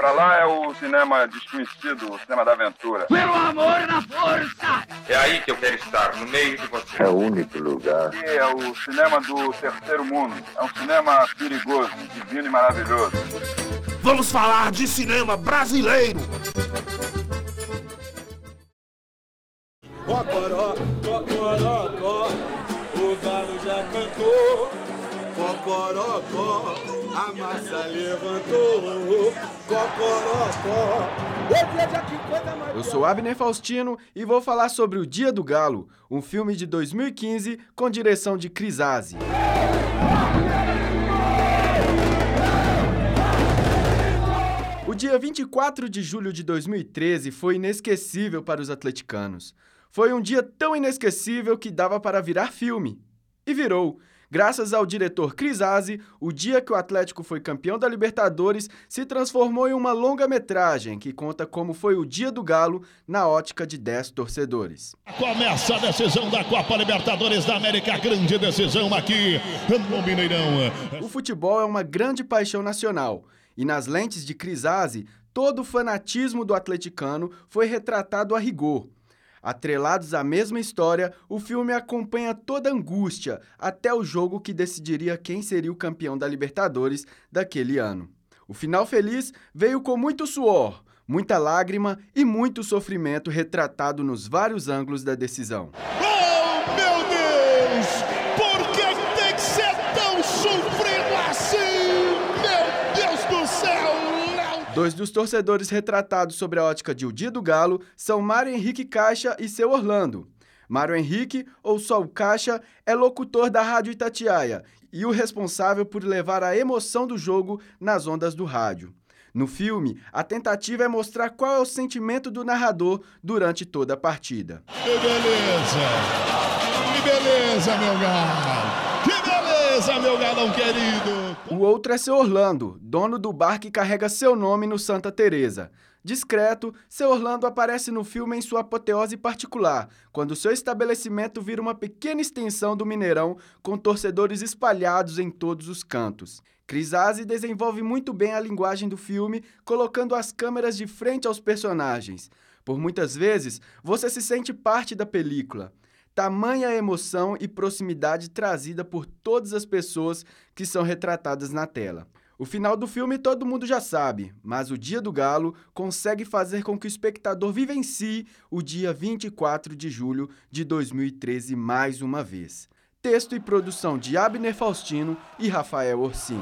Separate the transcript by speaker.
Speaker 1: Pra lá é o cinema desconhecido, o cinema da aventura.
Speaker 2: Pelo amor da força!
Speaker 3: É aí que eu quero estar, no meio de você.
Speaker 4: É o único lugar.
Speaker 1: Aqui é o cinema do terceiro mundo. É um cinema perigoso, divino e maravilhoso.
Speaker 5: Vamos falar de cinema brasileiro.
Speaker 6: Cocoró, cocoró, o galo já cantou. Cocorocó, a massa levantou. Cocorocó.
Speaker 7: Eu sou Abner Faustino e vou falar sobre O Dia do Galo, um filme de 2015 com direção de Cris Azzi. O dia 24 de julho de 2013 foi inesquecível para os atleticanos. Foi um dia tão inesquecível que dava para virar filme. E virou. Graças ao diretor Cris Azzi, o dia que o Atlético foi campeão da Libertadores se transformou em uma longa-metragem que conta como foi o dia do Galo na ótica de 10 torcedores.
Speaker 8: Começa a decisão da Copa Libertadores da América, grande decisão aqui no Mineirão.
Speaker 7: O futebol é uma grande paixão nacional e nas lentes de Cris Azzi, todo o fanatismo do atleticano foi retratado a rigor. Atrelados à mesma história, o filme acompanha toda a angústia até o jogo que decidiria quem seria o campeão da Libertadores daquele ano. O final feliz veio com muito suor, muita lágrima e muito sofrimento retratado nos vários ângulos da decisão.
Speaker 8: Oh, meu Deus! Por tem que ser tão sofrido assim? Meu Deus do céu! Não!
Speaker 7: Dois dos torcedores retratados sobre a ótica de O Dia do Galo são Mário Henrique Caixa e seu Orlando. Mário Henrique, ou só o Caixa, é locutor da Rádio Itatiaia e o responsável por levar a emoção do jogo nas ondas do rádio. No filme, a tentativa é mostrar qual é o sentimento do narrador durante toda a partida.
Speaker 8: Que beleza! Que beleza, meu galo! Beleza, meu galão querido!
Speaker 7: O outro é seu Orlando, dono do bar que carrega seu nome no Santa Teresa. Discreto, seu Orlando aparece no filme em sua apoteose particular, quando seu estabelecimento vira uma pequena extensão do Mineirão com torcedores espalhados em todos os cantos. Cris Azzi desenvolve muito bem a linguagem do filme, colocando as câmeras de frente aos personagens. Por muitas vezes, você se sente parte da película. Tamanha emoção e proximidade trazida por todas as pessoas que são retratadas na tela. O final do filme todo mundo já sabe, mas o Dia do Galo consegue fazer com que o espectador vivencie o dia 24 de julho de 2013 mais uma vez. Texto e produção de Abner Faustino e Rafael Orsini.